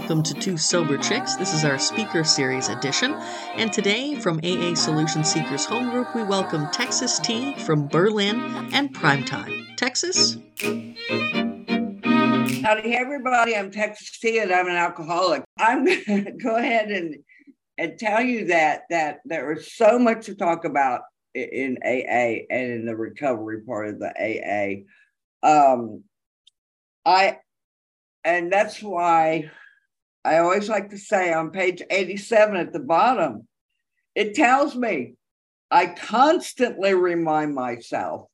welcome to Two Sober Chicks. This is our speaker series edition. And today, from AA Solution Seekers Home Group, we welcome Texas Tea from Berlin and Primetime. Texas? Howdy, everybody. I'm Texas Tea, and I'm an alcoholic. I'm going to go ahead and, and tell you that, that there is so much to talk about in AA and in the recovery part of the AA. Um, I and that's why I always like to say on page 87 at the bottom, it tells me I constantly remind myself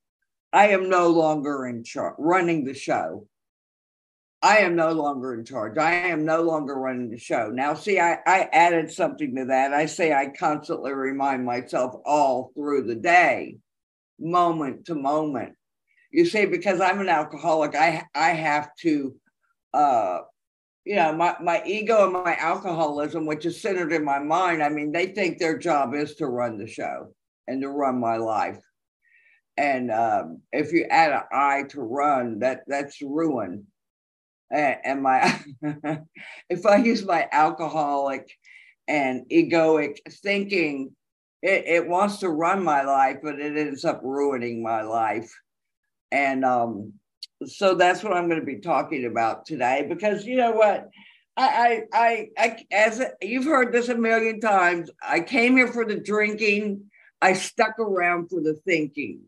I am no longer in charge, running the show. I am no longer in charge. I am no longer running the show. Now, see, I, I added something to that. I say I constantly remind myself all through the day, moment to moment. You see, because I'm an alcoholic, I I have to uh, you know, my, my ego and my alcoholism, which is centered in my mind, I mean, they think their job is to run the show and to run my life. And um, if you add an I to run, that that's ruin. And, and my, if I use my alcoholic and egoic thinking, it, it wants to run my life, but it ends up ruining my life. And um, so that's what I'm going to be talking about today because you know what? I, I I I as a, you've heard this a million times I came here for the drinking I stuck around for the thinking.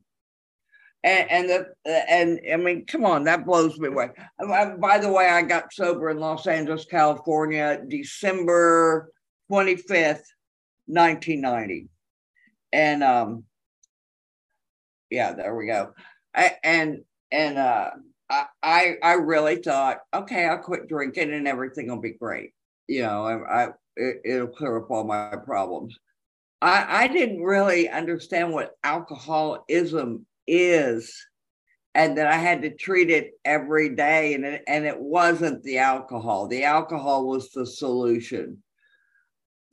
And and the and I mean come on that blows me away. I, by the way I got sober in Los Angeles California December 25th 1990 and um yeah there we go. I, and and uh, I I really thought, okay, I'll quit drinking and everything will be great. You know, I, I it, will clear up all my problems. I I didn't really understand what alcoholism is, and that I had to treat it every day, and it, and it wasn't the alcohol. The alcohol was the solution.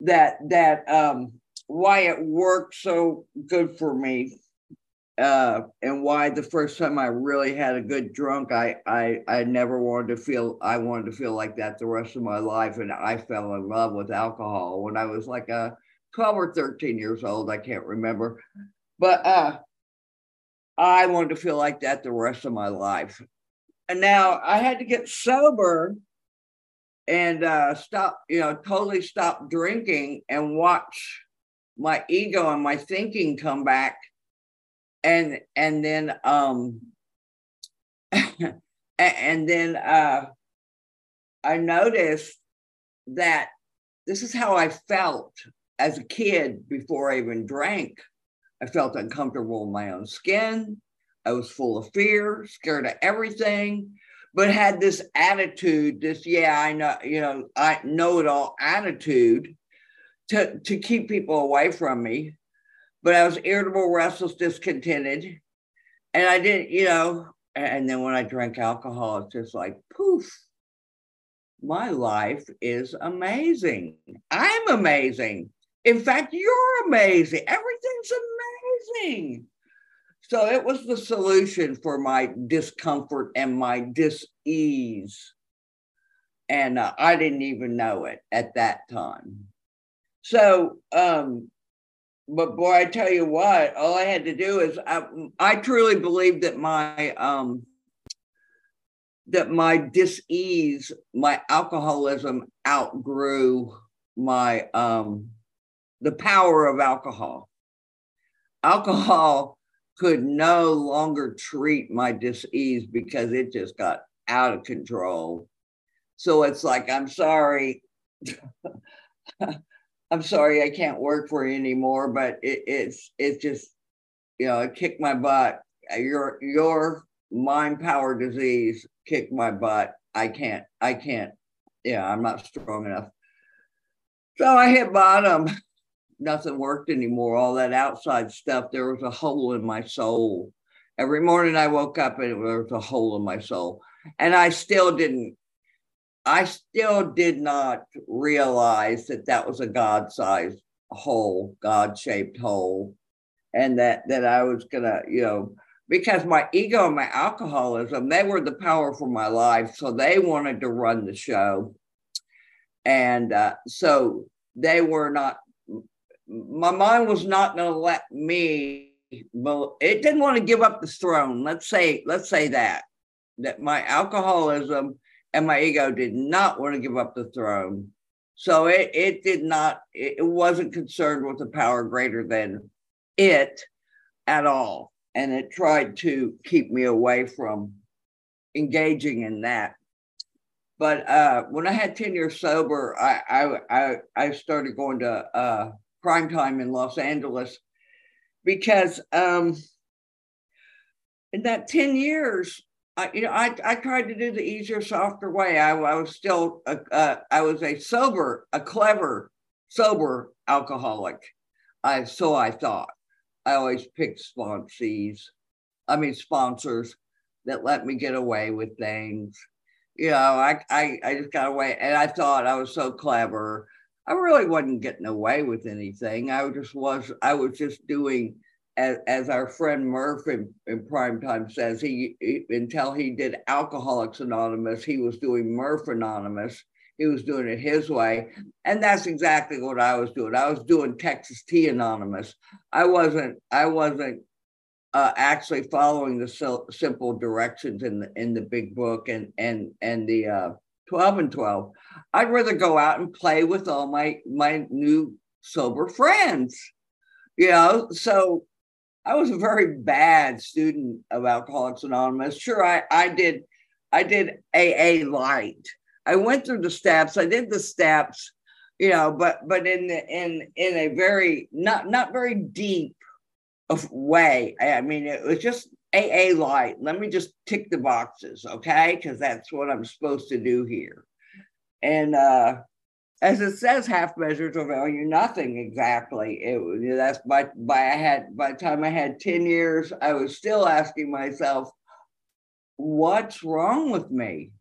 That that um why it worked so good for me uh, and why the first time I really had a good drunk, I, I I never wanted to feel I wanted to feel like that the rest of my life, and I fell in love with alcohol when I was like a twelve or thirteen years old. I can't remember, but uh, I wanted to feel like that the rest of my life. And now I had to get sober and uh, stop, you know, totally stop drinking and watch my ego and my thinking come back and and then um and then uh I noticed that this is how I felt as a kid before I even drank. I felt uncomfortable in my own skin. I was full of fear, scared of everything, but had this attitude, this, yeah, I know, you know, I know it all attitude to, to keep people away from me but I was irritable, restless, discontented. And I didn't, you know, and then when I drank alcohol, it's just like poof. My life is amazing. I'm amazing. In fact, you're amazing. Everything's amazing. So it was the solution for my discomfort and my dis-ease. And uh, I didn't even know it at that time. So um, but boy, I tell you what, all I had to do is I, I truly believe that my um that my dis-ease, my alcoholism outgrew my um the power of alcohol. Alcohol could no longer treat my dis-ease because it just got out of control. So it's like, I'm sorry. I'm sorry I can't work for you anymore, but it, it's it's just you know it kicked my butt. Your your mind power disease kicked my butt. I can't I can't. Yeah, I'm not strong enough. So I hit bottom. Nothing worked anymore. All that outside stuff. There was a hole in my soul. Every morning I woke up and there was a hole in my soul, and I still didn't I still did not realize that that was a God sized hole, God shaped hole, and that that I was gonna, you know, because my ego and my alcoholism, they were the power for my life. So they wanted to run the show. And uh, so they were not, my mind was not going to let me, it didn't want to give up the throne. Let's say, let's say that, that my alcoholism and my ego did not want to give up the throne. So it, it did not, it wasn't concerned with a power greater than it at all. And it tried to keep me away from engaging in that. But uh, when I had 10 years sober, I, I, I, I started going to uh, prime time in Los Angeles because um, in that 10 years, You know, I, I tried to do the easier, softer way. I, I was still, a, uh, I was a sober, a clever, sober alcoholic. I so I thought. I always picked sponsees, I mean sponsors that let me get away with things. You know, I, I I just got away, and I thought I was so clever. I really wasn't getting away with anything. I just was. I was just doing as, as our friend Murph in, in prime time says, he, he, until he did Alcoholics Anonymous, he was doing Murph Anonymous. He was doing it his way, and that's exactly what I was doing. I was doing Texas Tea Anonymous. I wasn't. I wasn't uh, actually following the simple directions in the in the big book and and and the uh, 12 and 12 i'd rather go out and play with all my my new sober friends you know so I was a very bad student of Alcoholics Anonymous. Sure, I, I did I did AA light. I went through the steps. I did the steps, you know, but but in the, in in a very not not very deep of way. I mean, it was just AA light. Let me just tick the boxes, okay? Because that's what I'm supposed to do here. And uh as it says, half measures avail value nothing exactly. It that's by by I had by the time I had 10 years, I was still asking myself, what's wrong with me?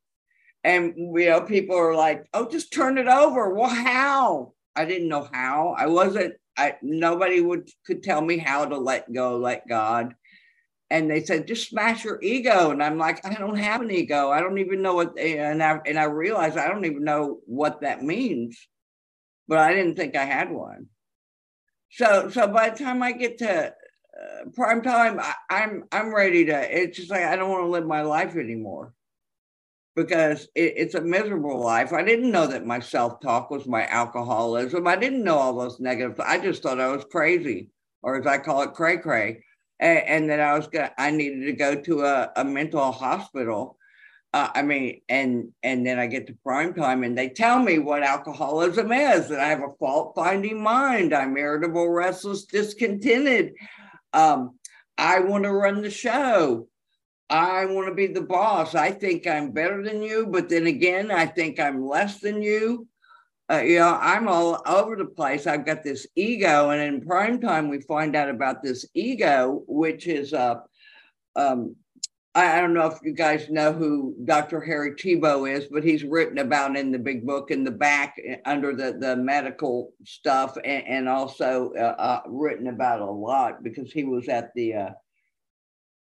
And you know, people are like, oh, just turn it over. Well, how? I didn't know how. I wasn't, I nobody would could tell me how to let go, let God and they said just smash your ego and i'm like i don't have an ego. I don't even know what and i and i realized i don't even know what that means but i didn't think i had one. So so by the time i get to uh, prime time I, i'm i'm ready to it's just like i don't want to live my life anymore because it, it's a miserable life. I didn't know that my self-talk was my alcoholism. I didn't know all those negatives. I just thought i was crazy or as i call it cray cray and, and that I was gonna I needed to go to a, a mental hospital. Uh, I mean, and and then I get to prime time and they tell me what alcoholism is, that I have a fault finding mind, I'm irritable, restless, discontented. Um, I want to run the show. I want to be the boss. I think I'm better than you, but then again, I think I'm less than you uh, you know, I'm all over the place. I've got this ego, and in prime time, we find out about this ego, which is uh, um, I, don't know if you guys know who Dr. Harry Tiebout is, but he's written about in the big book in the back eh, under the the medical stuff, and, and also uh, uh, written about a lot because he was at the uh,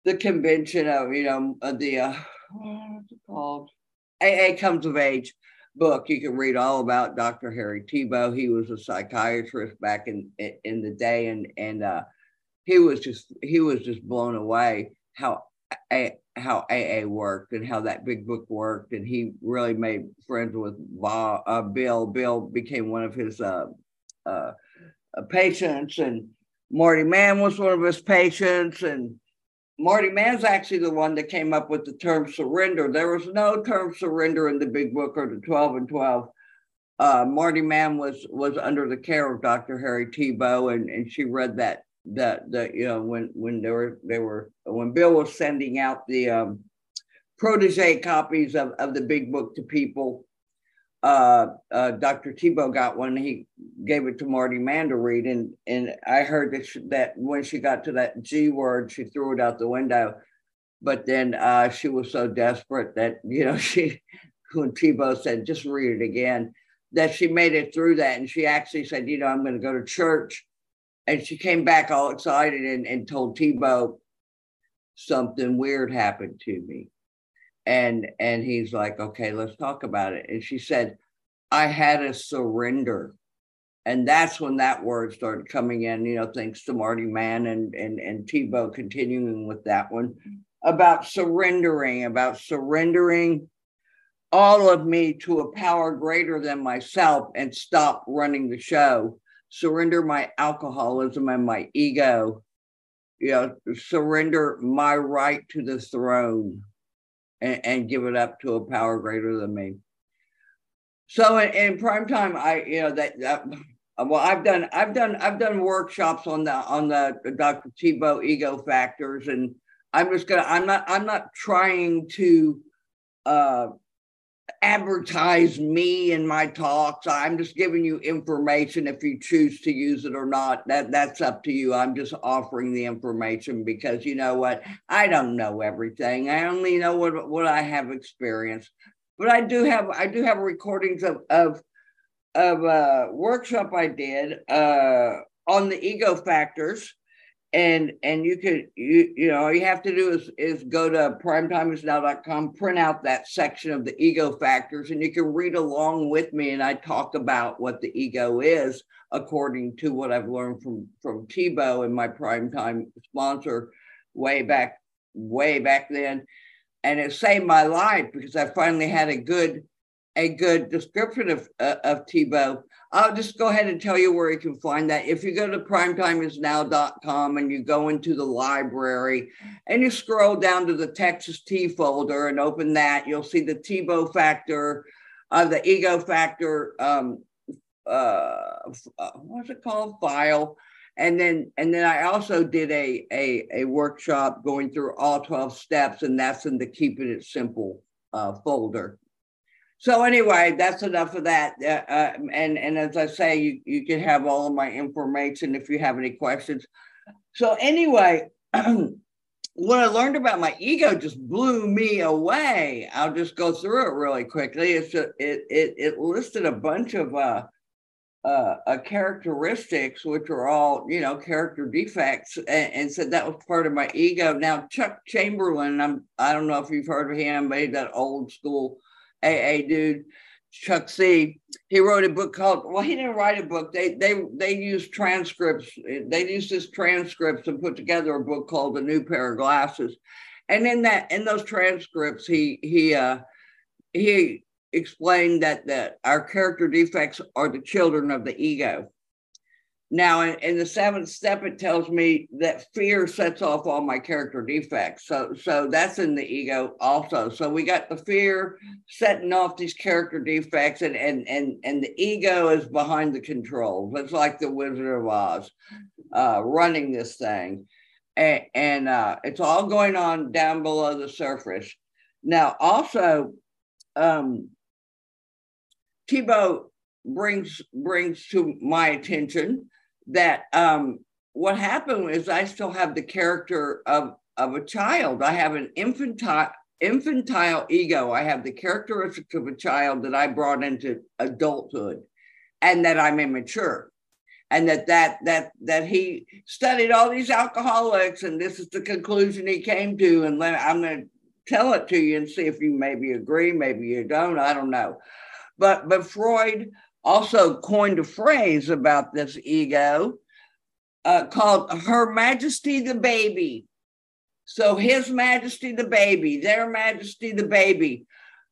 the convention of you know the uh, what's it called AA comes of age book, you can read all about Dr. Harry Tiebout. He was a psychiatrist back in in the day, and and uh, he was just he was just blown away how how AA worked and how that big book worked, and he really made friends with Bob, uh, Bill. Bill became one of his uh, uh, patients, and Marty Mann was one of his patients, and Marty Mann's actually the one that came up with the term surrender. There was no term surrender in the big book or the 12 and 12. Uh, Marty Mann was was under the care of Dr. Harry Tiebout, and, and she read that that that you know when when they were they were when Bill was sending out the um, protege copies of, of the big book to people uh, uh, Dr. Tiebout got one. He gave it to Marty Mann and and I heard that she, that when she got to that G word, she threw it out the window. But then uh, she was so desperate that you know she, when Tiebout said, "Just read it again," that she made it through that, and she actually said, "You know, I'm going to go to church," and she came back all excited and, and told Tiebout something weird happened to me and and he's like okay let's talk about it. And she said I had a surrender. And that's when that word started coming in, you know, thanks to Marty Mann and, and, and Tiebout continuing with that one about surrendering, about surrendering all of me to a power greater than myself and stop running the show, surrender my alcoholism and my ego, you know, surrender my right to the throne and, and give it up to a power greater than me. So in, in prime time, I, you know, that, that well, I've done, I've done, I've done workshops on the, on the Dr. Tiebout ego factors and I'm just gonna. I'm not. I'm not trying to uh, advertise me in my talks. I'm just giving you information. If you choose to use it or not, that that's up to you. I'm just offering the information because you know what? I don't know everything. I only know what what I have experienced. But I do have. I do have recordings of of of a workshop I did uh, on the ego factors and and you could you you know all you have to do is is go to primetimeisnow.com print out that section of the ego factors and you can read along with me and i talk about what the ego is according to what i've learned from from Tiebout and my primetime sponsor way back way back then. And it saved my life because i finally had a good a good description of, uh, of Tiebout I'll just go ahead and tell you where you can find that. If you go to primetimeisnow.com and you go into the library and you scroll down to the Texas Tea folder and open that, you'll see the Tiebout factor, uh, the ego factor, um, uh, uh, what's it called? File. And then, and then I also did a, a, a workshop going through all 12 steps, and that's in the Keeping It Simple uh, folder so anyway, that's enough of that. Uh, uh, and and as I say, you you can have all of my information if you have any questions. So anyway, what I learned about my ego just blew me away. I'll just go through it really quickly. It's a, it it it listed a bunch of uh, uh, uh, characteristics, which are all you know character defects, and, and, said that was part of my ego. Now Chuck Chamberlain, I'm I don't know if you've heard of him, but that old school AA dude, Chuck C. He wrote a book called. Well, he didn't write a book. They they they used transcripts. They used his transcripts and put together a book called A New Pair of Glasses. And in that in those transcripts, he he uh, he explained that that our character defects are the children of the ego. Now, in, in, the seventh step, it tells me that fear sets off all my character defects. So, so that's in the ego also. So we got the fear setting off these character defects, and and and and the ego is behind the controls. It's like the Wizard of Oz, uh, running this thing, and, and uh, it's all going on down below the surface. Now, also, um, Tiebout brings brings to my attention that um, what happened is I still have the character of, of a child. I have an infantile infantile ego. I have the characteristics of a child that I brought into adulthood, and that I'm immature, and that that that that he studied all these alcoholics, and this is the conclusion he came to. And let, I'm going to tell it to you and see if you maybe agree, maybe you don't. I don't know, but but Freud also coined a phrase about this ego uh, called Her Majesty the Baby. So, His Majesty the Baby, Their Majesty the Baby.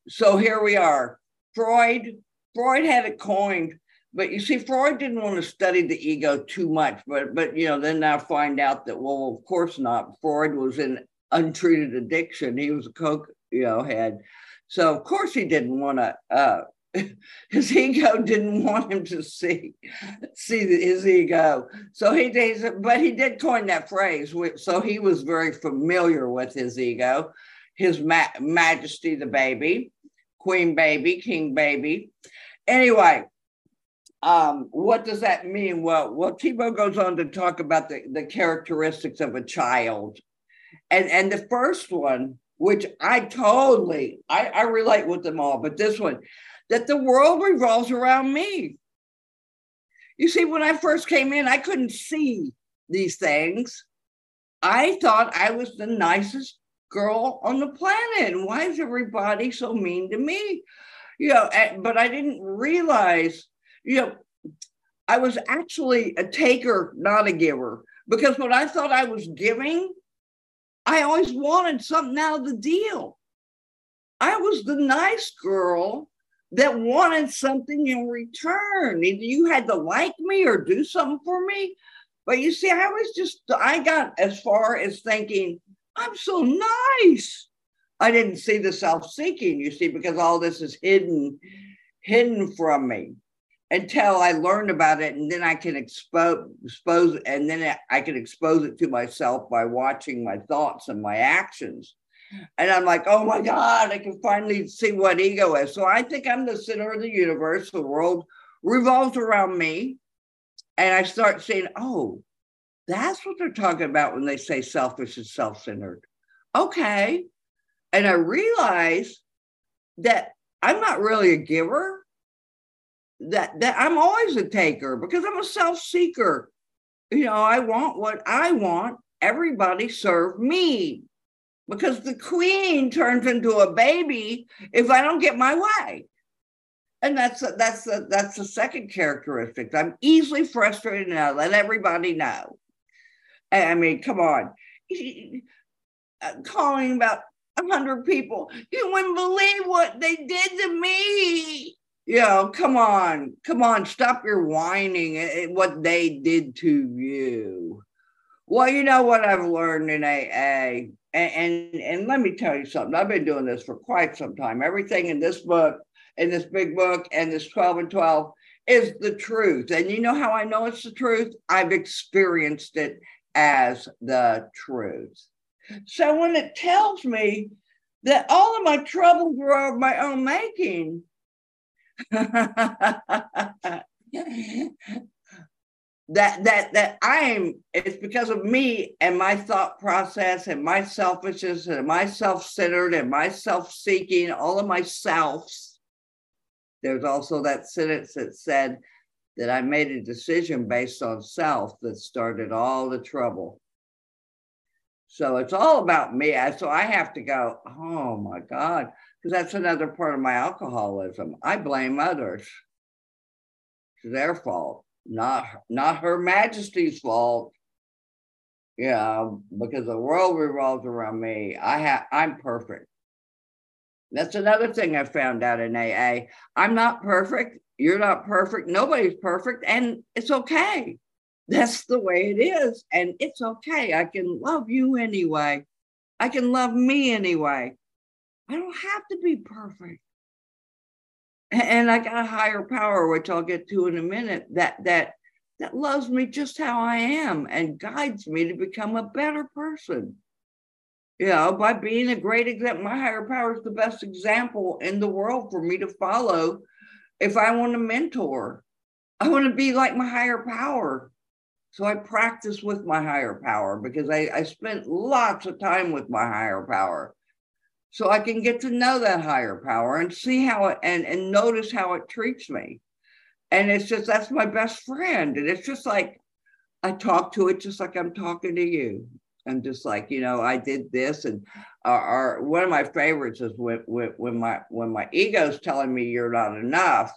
So, here we are. Freud, Freud had it coined, but you see, Freud didn't want to study the ego too much. But, but you know, then I find out that, well, of course not. Freud was in untreated addiction. He was a coke, you know, head. So, of course, he didn't want to uh, his ego didn't want him to see see his ego. So he did, but he did coin that phrase. So he was very familiar with his ego, his ma- Majesty the baby, Queen baby, King baby. Anyway, um, what does that mean? Well, well, Tiebout goes on to talk about the, the characteristics of a child, and and the first one, which I totally I, I relate with them all, but this one that the world revolves around me. You see, when I first came in, I couldn't see these things. I thought I was the nicest girl on the planet. Why is everybody so mean to me? you know, but I didn't realize, you know, I was actually a taker, not a giver, because when I thought I was giving, I always wanted something out of the deal. I was the nice girl that wanted something in return. Either you had to like me or do something for me. But you see, I was just, I got as far as thinking, I'm so nice. I didn't see the self seeking, you see, because all this is hidden, hidden from me until I learned about it. And then I can expose, expose, and then I can expose it to myself by watching my thoughts and my actions. And I'm like, oh my God, I can finally see what ego is. So I think I'm the center of the universe. The world revolves around me. And I start saying, oh, that's what they're talking about when they say selfish and self centered. Okay. And I realize that I'm not really a giver, that, that I'm always a taker because I'm a self seeker. You know, I want what I want. Everybody serve me because the queen turns into a baby if I don't get my way. And that's that's a, that's the second characteristic. I'm easily frustrated and I let everybody know. I mean, come on, uh, calling about hundred people. You wouldn't believe what they did to me. You know, come on, come on, stop your whining at what they did to you. Well, you know what I've learned in AA and, and, and let me tell you something. I've been doing this for quite some time. Everything in this book, in this big book, and this 12 and 12 is the truth. And you know how I know it's the truth? I've experienced it as the truth. So when it tells me that all of my troubles were of my own making, that that that I'm it's because of me and my thought process and my selfishness and my self-centered and my self-seeking, all of my selves. There's also that sentence that said that I made a decision based on self that started all the trouble. So it's all about me. So I have to go, oh my God, because that's another part of my alcoholism. I blame others. It's their fault not not her majesty's fault. Yeah because the world revolves around me. I have i'm perfect. That's another thing i found out in aa i'm not perfect. You're not perfect. Nobody's perfect and it's okay. That's the way it is and it's okay. I can love you anyway. I can love me anyway. I don't have to be perfect and I got a higher power, which I'll get to in a minute, that that that loves me just how I am and guides me to become a better person. You know, by being a great example, my higher power is the best example in the world for me to follow if I want to mentor. I want to be like my higher power. So I practice with my higher power because I, I spent lots of time with my higher power so I can get to know that higher power and see how it and, and notice how it treats me. And it's just that's my best friend. And it's just like I talk to it just like I'm talking to you. I'm just like, you know, I did this, and our, one of my favorites is when, when, when my when my ego's telling me you're not enough.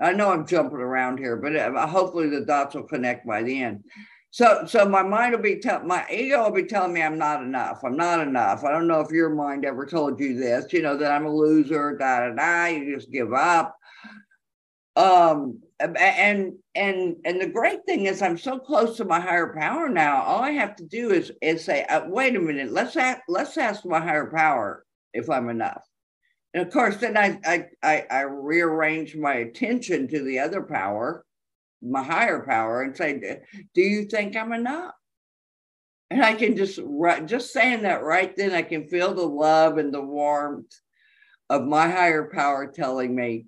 I know I'm jumping around here, but uh, hopefully the dots will connect by the end. So, so my mind will be tell my ego will be telling me I'm not enough. I'm not enough. I don't know if your mind ever told you this. You know that I'm a loser. Da da da. You just give up. Um, and and and the great thing is I'm so close to my higher power now. All I have to do is is say, uh, wait a minute. Let's ask, let's ask my higher power if I'm enough. And of course, then I I I, I rearrange my attention to the other power my higher power and say, Do you think I'm enough? And I can just, just saying that right then, I can feel the love and the warmth of my higher power telling me,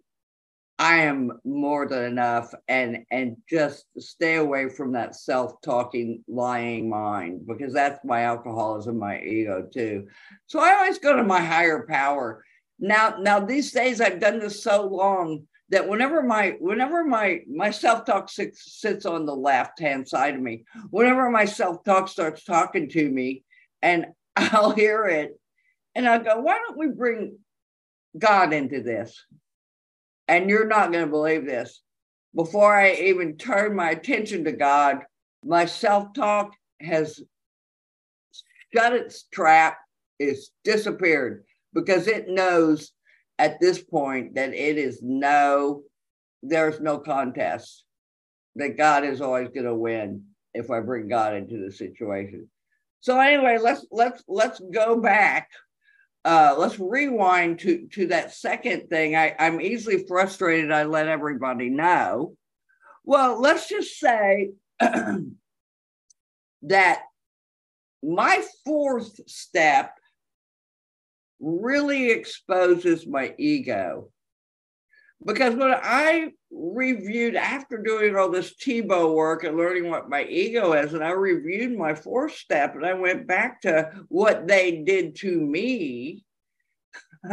I am more than enough and and just stay away from that self-talking lying mind because that's my alcoholism, my ego too. So I always go to my higher power. Now, now these days I've done this so long that whenever my whenever my my self-talk sits, sits on the left hand side of me whenever my self-talk starts talking to me and i'll hear it and i go why don't we bring god into this And you're not going to believe this. Before I even turn my attention to God, my self talk has shut its trap, it's disappeared because it knows at this point that it is no, there's no contest, that God is always going to win if I bring God into the situation. So anyway, let's let's let's go back. Uh, let's rewind to to that second thing. I, I'm easily frustrated. I let everybody know. Well, let's just say that my fourth step really exposes my ego. Because when I reviewed after doing all this Tiebout work and learning what my ego is, and I reviewed my fourth step and I went back to what they did to me.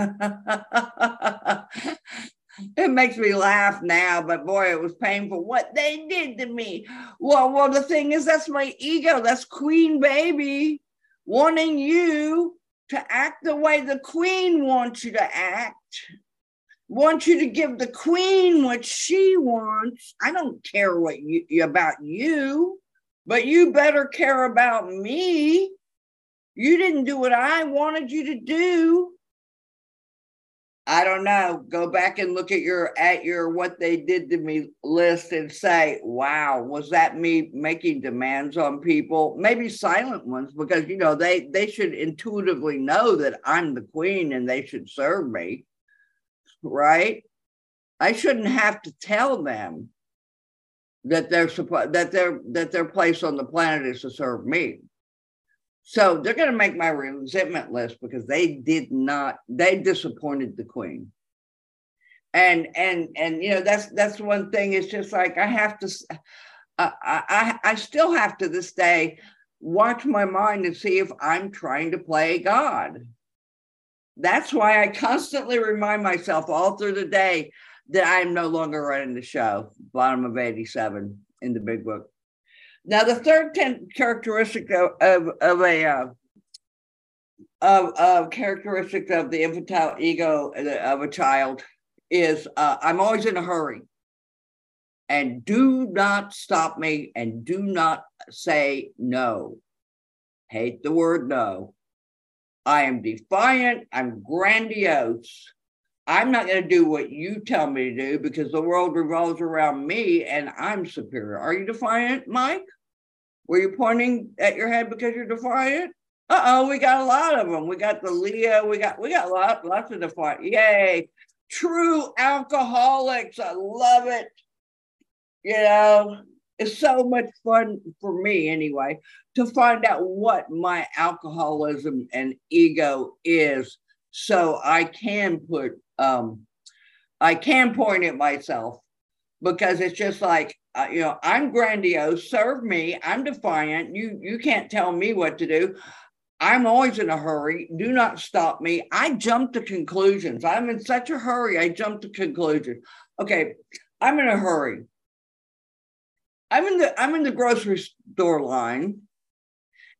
it makes me laugh now, but boy, it was painful what they did to me. Well, well, the thing is, that's my ego. That's Queen Baby wanting you to act the way the Queen wants you to act. Want you to give the Queen what she wants. I don't care what you about you, but you better care about me. You didn't do what I wanted you to do. I don't know. Go back and look at your at your what they did to me list and say, "Wow, was that me making demands on people? Maybe silent ones because you know they they should intuitively know that I'm the queen and they should serve me, right? I shouldn't have to tell them that they're that their that their place on the planet is to serve me. So they're going to make my resentment list because they did not, they disappointed the queen. And, and, and, you know, that's, that's one thing. It's just like, I have to, I, I, I still have to this day watch my mind and see if I'm trying to play God. That's why I constantly remind myself all through the day that I'm no longer running the show, bottom of 87 in the big book. Now, the third characteristic of, of, of a uh, of, of characteristic of the infantile ego of a child is uh, I'm always in a hurry. And do not stop me and do not say no. Hate the word no. I am defiant. I'm grandiose. I'm not going to do what you tell me to do because the world revolves around me and I'm superior. Are you defiant, Mike? Were you pointing at your head because you're defiant? Uh oh, we got a lot of them. We got the Leo. We got we got lot, lots of defiant. Yay! True alcoholics. I love it. You know, it's so much fun for me anyway to find out what my alcoholism and ego is, so I can put um, I can point at myself because it's just like uh, you know I'm grandiose. Serve me. I'm defiant. You you can't tell me what to do. I'm always in a hurry. Do not stop me. I jump to conclusions. I'm in such a hurry. I jump to conclusions. Okay, I'm in a hurry. I'm in the I'm in the grocery store line,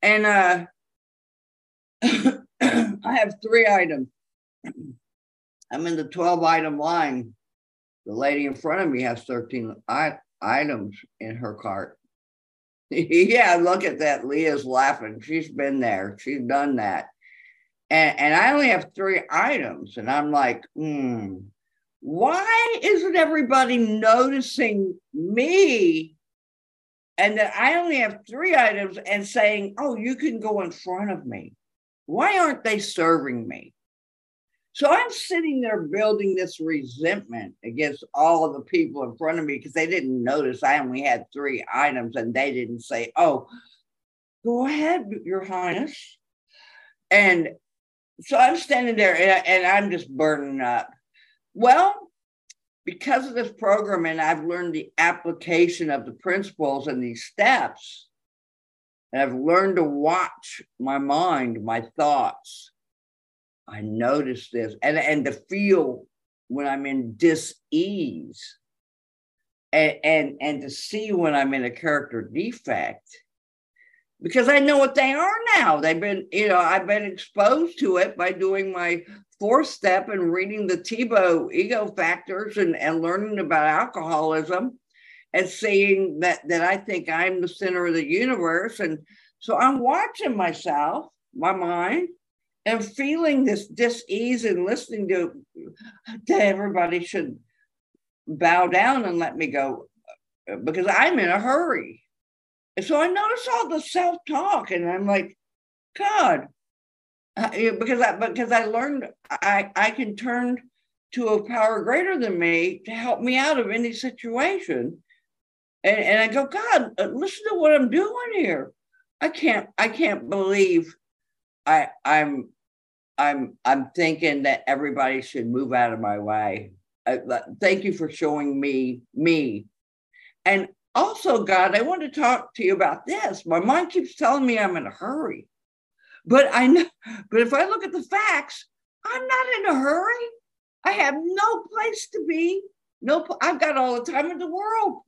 and uh, I have three items. I'm in the 12 item line. The lady in front of me has 13 I- items in her cart. yeah, look at that. Leah's laughing. She's been there, she's done that. And, and I only have three items. And I'm like, hmm, why isn't everybody noticing me? And that I only have three items and saying, oh, you can go in front of me. Why aren't they serving me? So I'm sitting there building this resentment against all of the people in front of me because they didn't notice I only had three items and they didn't say, Oh, go ahead, Your Highness. And so I'm standing there and, and I'm just burning up. Well, because of this program and I've learned the application of the principles and these steps, and I've learned to watch my mind, my thoughts I notice this and, and to feel when I'm in dis-ease and, and, and to see when I'm in a character defect because I know what they are now. They've been, you know, I've been exposed to it by doing my fourth step and reading the Tiebout ego factors and, and learning about alcoholism and seeing that that I think I'm the center of the universe. And so I'm watching myself, my mind, and feeling this dis-ease and listening to, to everybody should bow down and let me go because I'm in a hurry. And so I notice all the self-talk and I'm like, God, because I because I learned I I can turn to a power greater than me to help me out of any situation. And, and I go, God, listen to what I'm doing here. I can't I can't believe I I'm I'm I'm thinking that everybody should move out of my way. I, uh, thank you for showing me me. And also, God, I want to talk to you about this. My mind keeps telling me I'm in a hurry. But I know, but if I look at the facts, I'm not in a hurry. I have no place to be. No, I've got all the time in the world.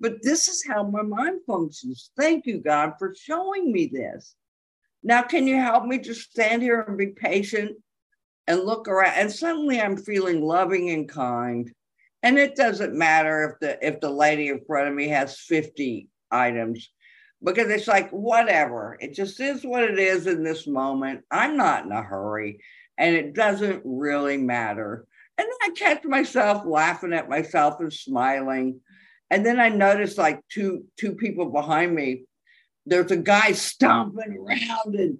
But this is how my mind functions. Thank you, God, for showing me this. Now, can you help me just stand here and be patient and look around? And suddenly I'm feeling loving and kind. And it doesn't matter if the if the lady in front of me has 50 items because it's like whatever it just is what it is in this moment i'm not in a hurry and it doesn't really matter and i catch myself laughing at myself and smiling and then i notice like two two people behind me there's a guy stomping around and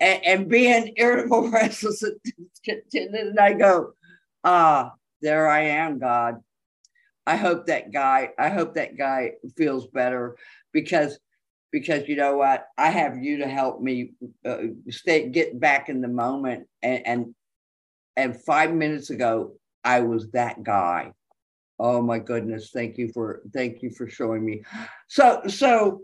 and, and being irritable restless and i go ah there i am god. I hope that guy i hope that guy feels better because because you know what? I have you to help me uh, stay get back in the moment. And, and and five minutes ago i was that guy. Oh my goodness. Thank you for thank you for showing me. So so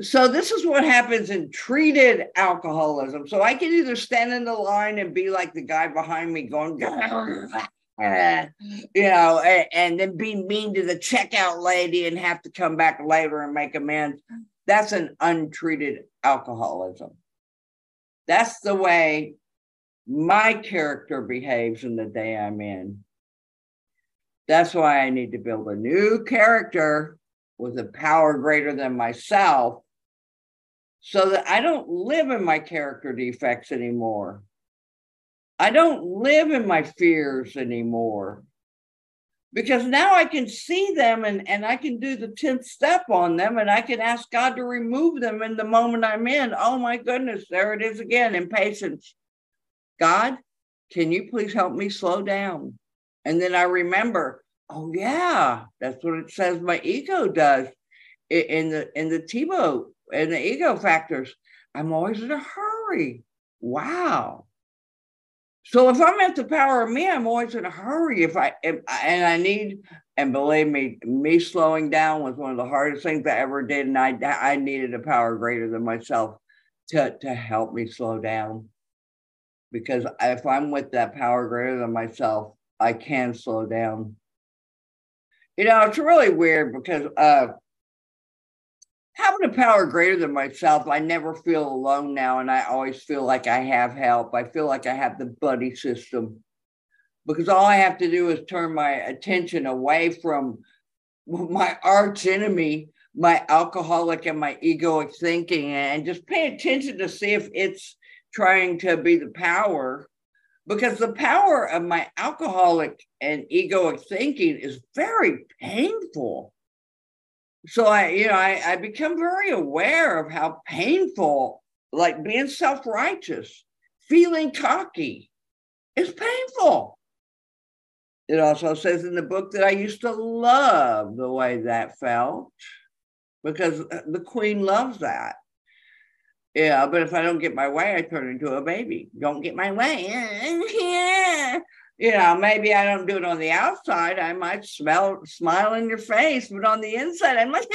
so this is what happens in treated alcoholism so i can either stand in the line and be like the guy behind me going you know and, and then be mean to the checkout lady and have to come back later and make amends that's an untreated alcoholism. That's the way my character behaves in the day I'm in. That's why I need to build a new character with a power greater than myself so that I don't live in my character defects anymore. I don't live in my fears anymore because now I can see them and, and I can do the 10th step on them and I can ask God to remove them in the moment I'm in. Oh my goodness, there it is again impatience. God, can you please help me slow down? And then I remember, oh yeah, that's what it says my ego does in the in the Tiebout and the ego factors. I'm always in a hurry. Wow. So if I'm at the power of me, I'm always in a hurry. If I if, and I need, and believe me, me slowing down was one of the hardest things I ever did, and I I needed a power greater than myself to to help me slow down. Because if I'm with that power greater than myself, I can slow down. You know, it's really weird because uh, having a power greater than myself, I never feel alone now. And I always feel like I have help. I feel like I have the buddy system because all I have to do is turn my attention away from my arch enemy, my alcoholic and my egoic thinking, and just pay attention to see if it's trying to be the power. Because the power of my alcoholic and egoic thinking is very painful so I, you know, I, I become very aware of how painful, like being self-righteous, feeling cocky, is painful. It also says in the book that I used to love the way that felt because the queen loves that. Yeah, but if I don't get my way, I turn into a baby. Don't get my way. you know, maybe I don't do it on the outside. I might smell smile in your face, but on the inside, I'm like,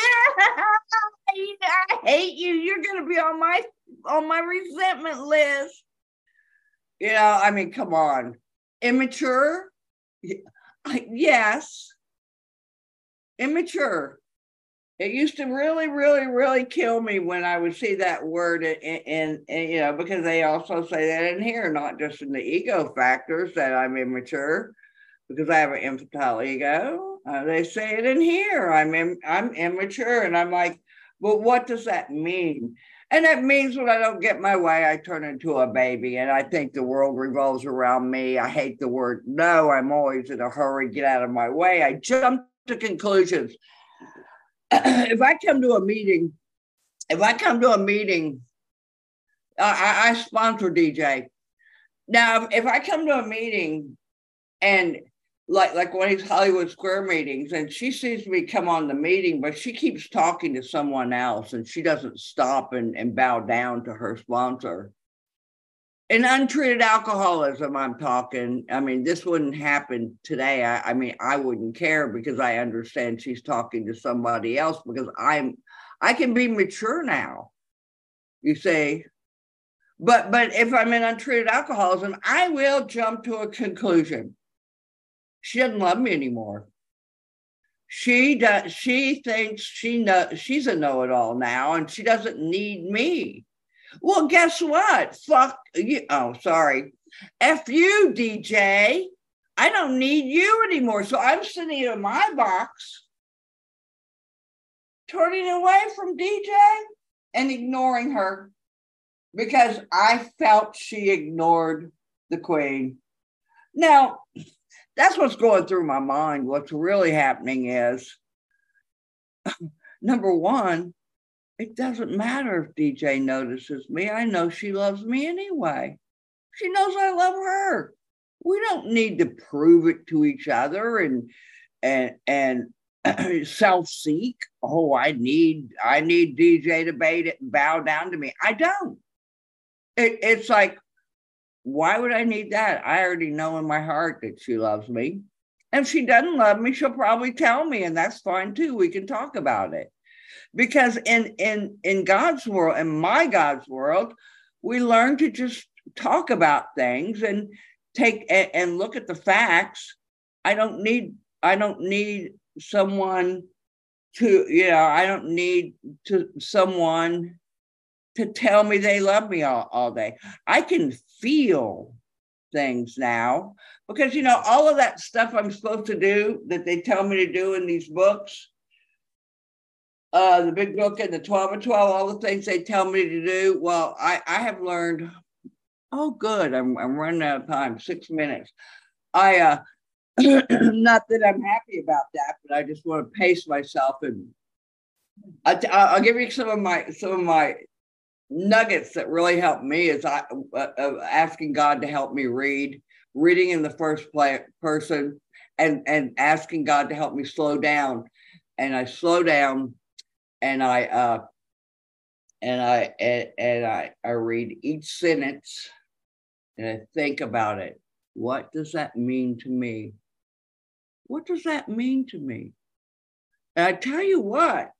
I hate you. You're gonna be on my on my resentment list. You know, I mean, come on, immature. Yes, immature. It used to really, really, really kill me when I would see that word and, you know, because they also say that in here, not just in the ego factors that I'm immature, because I have an infantile ego. Uh, they say it in here. I'm in, I'm immature, and I'm like, but what does that mean? And that means when I don't get my way, I turn into a baby, and I think the world revolves around me. I hate the word no. I'm always in a hurry. Get out of my way. I jump to conclusions if I come to a meeting, if I come to a meeting, I, I sponsor DJ. Now, if I come to a meeting and like like one of these Hollywood Square meetings, and she sees me come on the meeting, but she keeps talking to someone else and she doesn't stop and, and bow down to her sponsor in untreated alcoholism i'm talking i mean this wouldn't happen today. I, I, mean i wouldn't care because i understand she's talking to somebody else because i'm i can be mature now you say but but if i'm in untreated alcoholism i will jump to a conclusion. She doesn't love me anymore. She does she thinks she know she's a know-it-all now and she doesn't need me well, guess what? Fuck you. Oh, sorry. F you, DJ. I don't need you anymore. So I'm sitting in my box, turning away from DJ and ignoring her because I felt she ignored the queen. Now, that's what's going through my mind. What's really happening is number one, it doesn't matter if DJ notices me. I know she loves me anyway. She knows I love her. We don't need to prove it to each other and and and self-seek. Oh, I need I need DJ to it bow down to me. I don't. It, it's like, why would I need that? I already know in my heart that she loves me. And if she doesn't love me, she'll probably tell me, and that's fine too. We can talk about it because in in in god's world in my god's world we learn to just talk about things and take and, and look at the facts. I don't need i don't need someone to you know i don't need to someone to tell me they love me all, all day. I can feel things now because you know all of that stuff i'm supposed to do that they tell me to do in these books uh, the big book and the 12 and 12, all the things they tell me to do. Well, I, I have learned, oh, good. I'm, I'm running out of time, six minutes. I, uh, not that I'm happy about that, but I just want to pace myself and I, will give you some of my, some of my nuggets that really helped me is I, uh, asking God to help me read, reading in the first play, person and, and asking God to help me slow down. And I slow down and I uh, and I and, and I I read each sentence and I think about it. What does that mean to me? What does that mean to me? And I tell you what,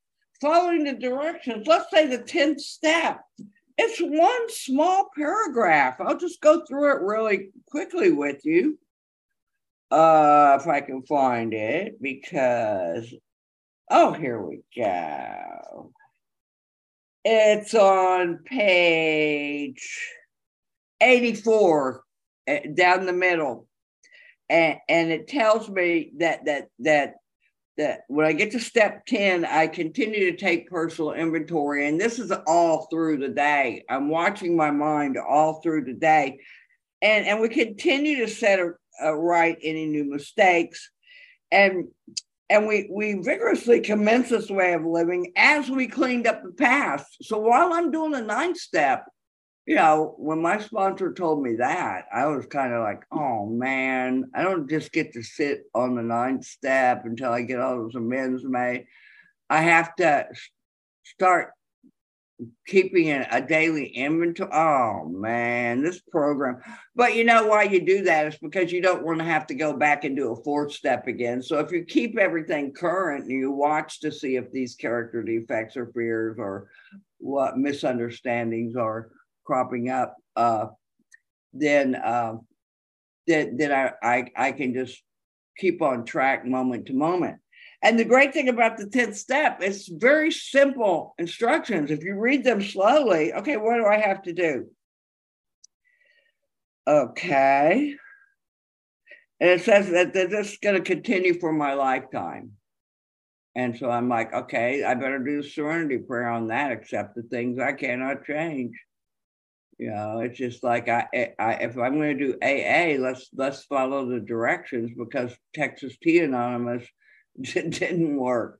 following the directions, let's say the 10th step, it's one small paragraph. I'll just go through it really quickly with you. Uh, if I can find it, because Oh, here we go. It's on page 84 eh, down the middle. And, and it tells me that that that that when I get to step 10, I continue to take personal inventory. And this is all through the day. I'm watching my mind all through the day. And, and we continue to set right any new mistakes. And and we we vigorously commenced this way of living as we cleaned up the past. So while I'm doing the ninth step, you know, when my sponsor told me that, I was kind of like, oh man, I don't just get to sit on the ninth step until I get all those amends made. I have to start keeping a, daily inventory. Oh man, this program. But you know why you do that is because you don't want to have to go back and do a fourth step again. So if you keep everything current and you watch to see if these character defects or fears or what misunderstandings are cropping up, uh, then uh, then, then I, I I can just keep on track moment to moment. And the great thing about the 10th step, it's very simple instructions. If you read them slowly, okay, what do I have to do? Okay. And it says that this is going to continue for my lifetime. And so I'm like, okay, I better do the serenity prayer on that, accept the things I cannot change. You know, it's just like I, eh, I if I'm going to do AA, let's let's follow the directions because Texas Tea Anonymous didn't work.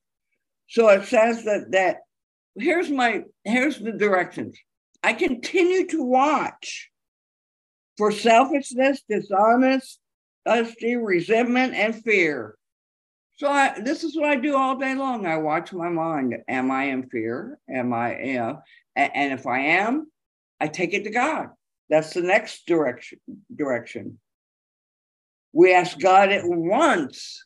So it says that that here's my here's the directions. I continue to watch for selfishness, dishonesty, resentment, and fear. So I, this is what I do all day long. I watch my mind. Am I in fear? Am I, you know, and if I am, I take it to God. That's the next direction. Direction. We ask God at once.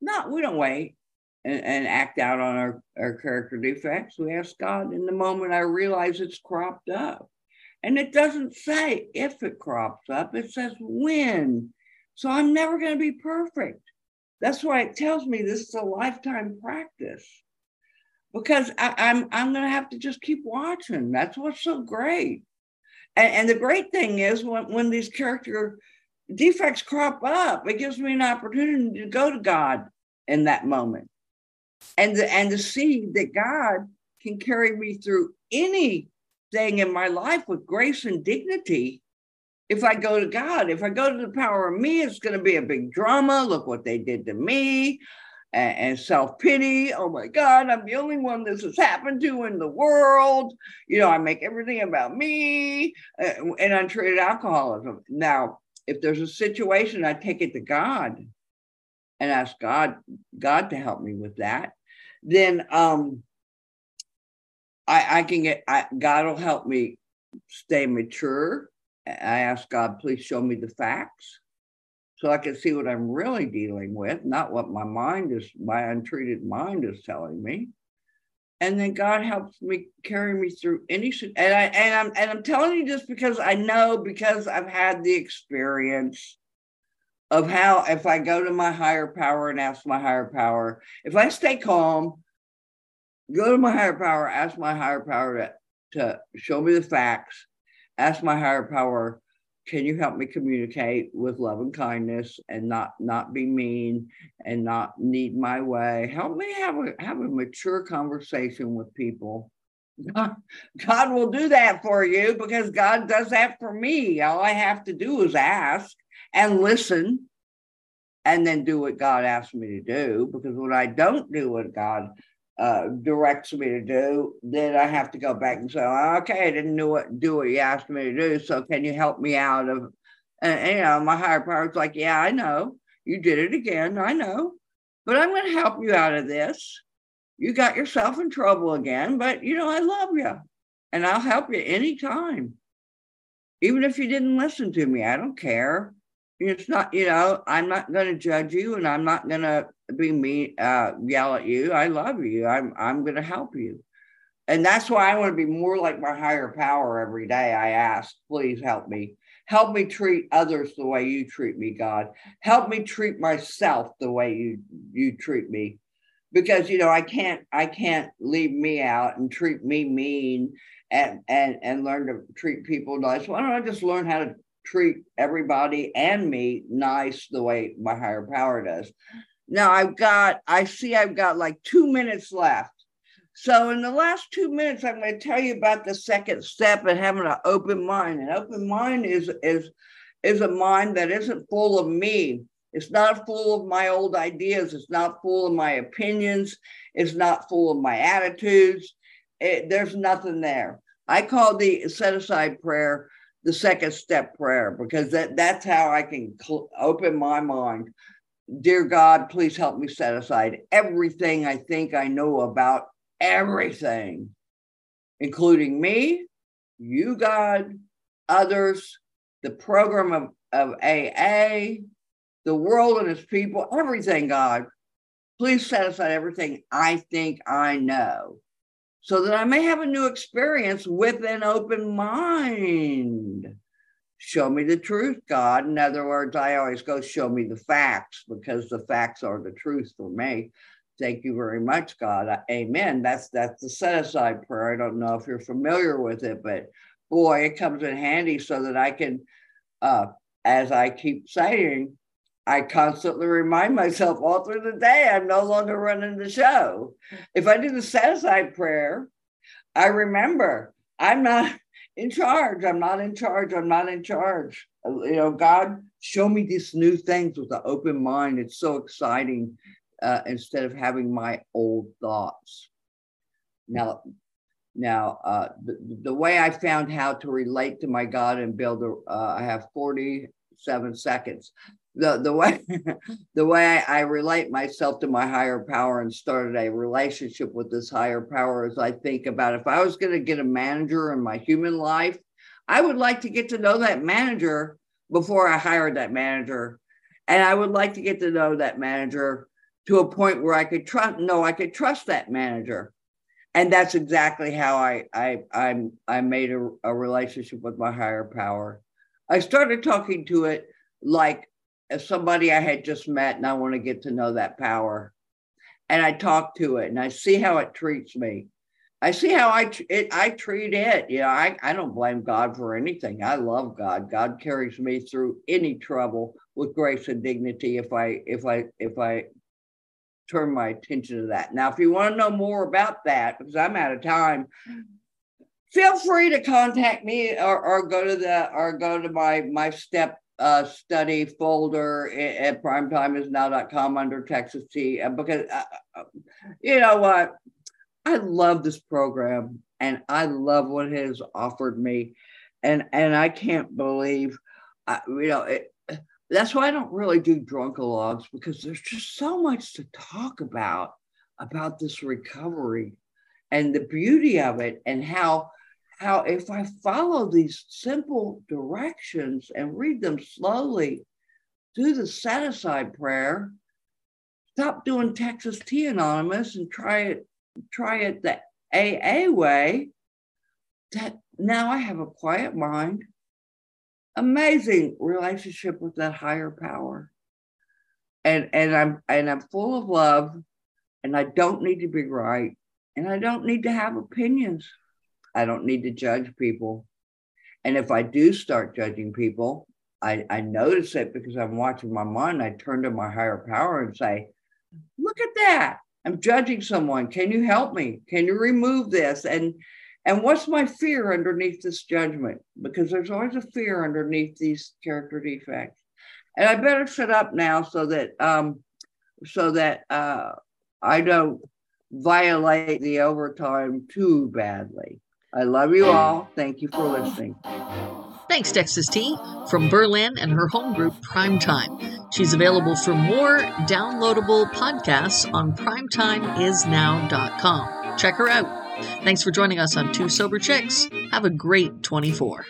Not we don't wait and, and act out on our, our character defects. We ask God in the moment I realize it's cropped up. And it doesn't say if it crops up, it says when. So I'm never going to be perfect. That's why it tells me this is a lifetime practice because I, am I'm, I'm going to have to just keep watching. That's what's so great. And, and the great thing is when, when these character defects crop up, it gives me an opportunity to go to God in that moment and and to see that God can carry me through anything in my life with grace and dignity if I go to God. If I go to the power of me, it's going to be a big drama. Look what they did to me and, and self pity. Oh my God, I'm the only one this has happened to in the world. You know, I make everything about me uh, and untreated alcoholism. Now, if there's a situation, I take it to God and ask God, God to help me with that. Then um, I, I can get, I, God will help me stay mature. I ask God, please show me the facts so I can see what I'm really dealing with, not what my mind is, my untreated mind is telling me. And then God helps me carry me through any and I and I'm and I'm telling you this because I know because I've had the experience of how if I go to my higher power and ask my higher power, if I stay calm, go to my higher power, ask my higher power to, to show me the facts, ask my higher power can you help me communicate with love and kindness and not not be mean and not need my way? Help me have a have a mature conversation with people. God, god will do that for you because god does that for me. All i have to do is ask and listen and then do what god asks me to do because when i don't do what god uh, directs me to do, then I have to go back and say, okay, I didn't do what do what you asked me to do. So can you help me out of? And, and you know, my higher power's like, yeah, I know you did it again. I know, but I'm going to help you out of this. You got yourself in trouble again, but you know, I love you, and I'll help you anytime. Even if you didn't listen to me, I don't care. It's not, you know, I'm not going to judge you, and I'm not going to be mean, uh, yell at you. I love you. I'm I'm going to help you, and that's why I want to be more like my higher power every day. I ask, please help me. Help me treat others the way you treat me, God. Help me treat myself the way you you treat me, because you know I can't I can't leave me out and treat me mean and and and learn to treat people nice. Why don't I just learn how to treat everybody and me nice the way my higher power does? Now I've got, I see I've got like two minutes left. So in the last two minutes, I'm going to tell you about the second step and having an open mind. An open mind is is is a mind that isn't full of me. It's not full of my old ideas. It's not full of my opinions. It's not full of my attitudes. It, there's nothing there. I call the set aside prayer the second step prayer because that, that's how I can cl- open my mind Dear God, please help me set aside everything I think I know about everything, including me, you, God, others, the program of, of AA, the world and its people, everything, God. Please set aside everything I think I know so that I may have a new experience with an open mind. show me the truth, God. In other words, I always go, show me the facts because the facts are the truth for me. Thank you very much, God. Amen. That's that's the set aside prayer. I don't know if you're familiar with it, but boy, it comes in handy so that I can, uh, as I keep saying, I constantly remind myself all through the day I'm no longer running the show. If I do the set aside prayer, I remember I'm not in charge. I'm not in charge. I'm not in charge. You know, God, show me these new things with an open mind. It's so exciting uh, instead of having my old thoughts. Now, now uh, the, the way I found how to relate to my God and build a, uh, I have 47 seconds the the way the way I relate myself to my higher power and started a relationship with this higher power is I think about if I was going to get a manager in my human life, I would like to get to know that manager before I hired that manager. And I would like to get to know that manager to a point where I could trust no, I could trust that manager. And that's exactly how I I I, I made a, a relationship with my higher power. I started talking to it like as somebody I had just met and I want to get to know that power. And I talk to it and I see how it treats me. I see how I it, I treat it. You know, I, I don't blame God for anything. I love God. God carries me through any trouble with grace and dignity if I if I if I turn my attention to that. Now, if you want to know more about that, because I'm out of time, feel free to contact me or, or go to the or go to my my step uh, study folder at primetimeisnow.com under Texas Tea uh, because uh, uh, you know what? I love this program and I love what it has offered me and and I can't believe uh, you know it, that's why I don't really do drunkalogs because there's just so much to talk about about this recovery and the beauty of it and how how if I follow these simple directions and read them slowly, do the set aside prayer, stop doing Texas Tea Anonymous and try it, try it the AA way, that now I have a quiet mind, amazing relationship with that higher power. And and I'm and I'm full of love and I don't need to be right and I don't need to have opinions. I don't need to judge people. And if I do start judging people, I, I notice it because I'm watching my mind. I turn to my higher power and say, look at that. I'm judging someone. Can you help me? Can you remove this? And and what's my fear underneath this judgment? Because there's always a fear underneath these character defects. And I better shut up now so that um, so that uh, I don't violate the overtime too badly. I love you all. Thank you for listening. Thanks, Texas Tea, from Berlin and her home group Primetime. She's available for more downloadable podcasts on primetimeisnow.com. Check her out. Thanks for joining us on Two Sober Chicks. Have a great 24.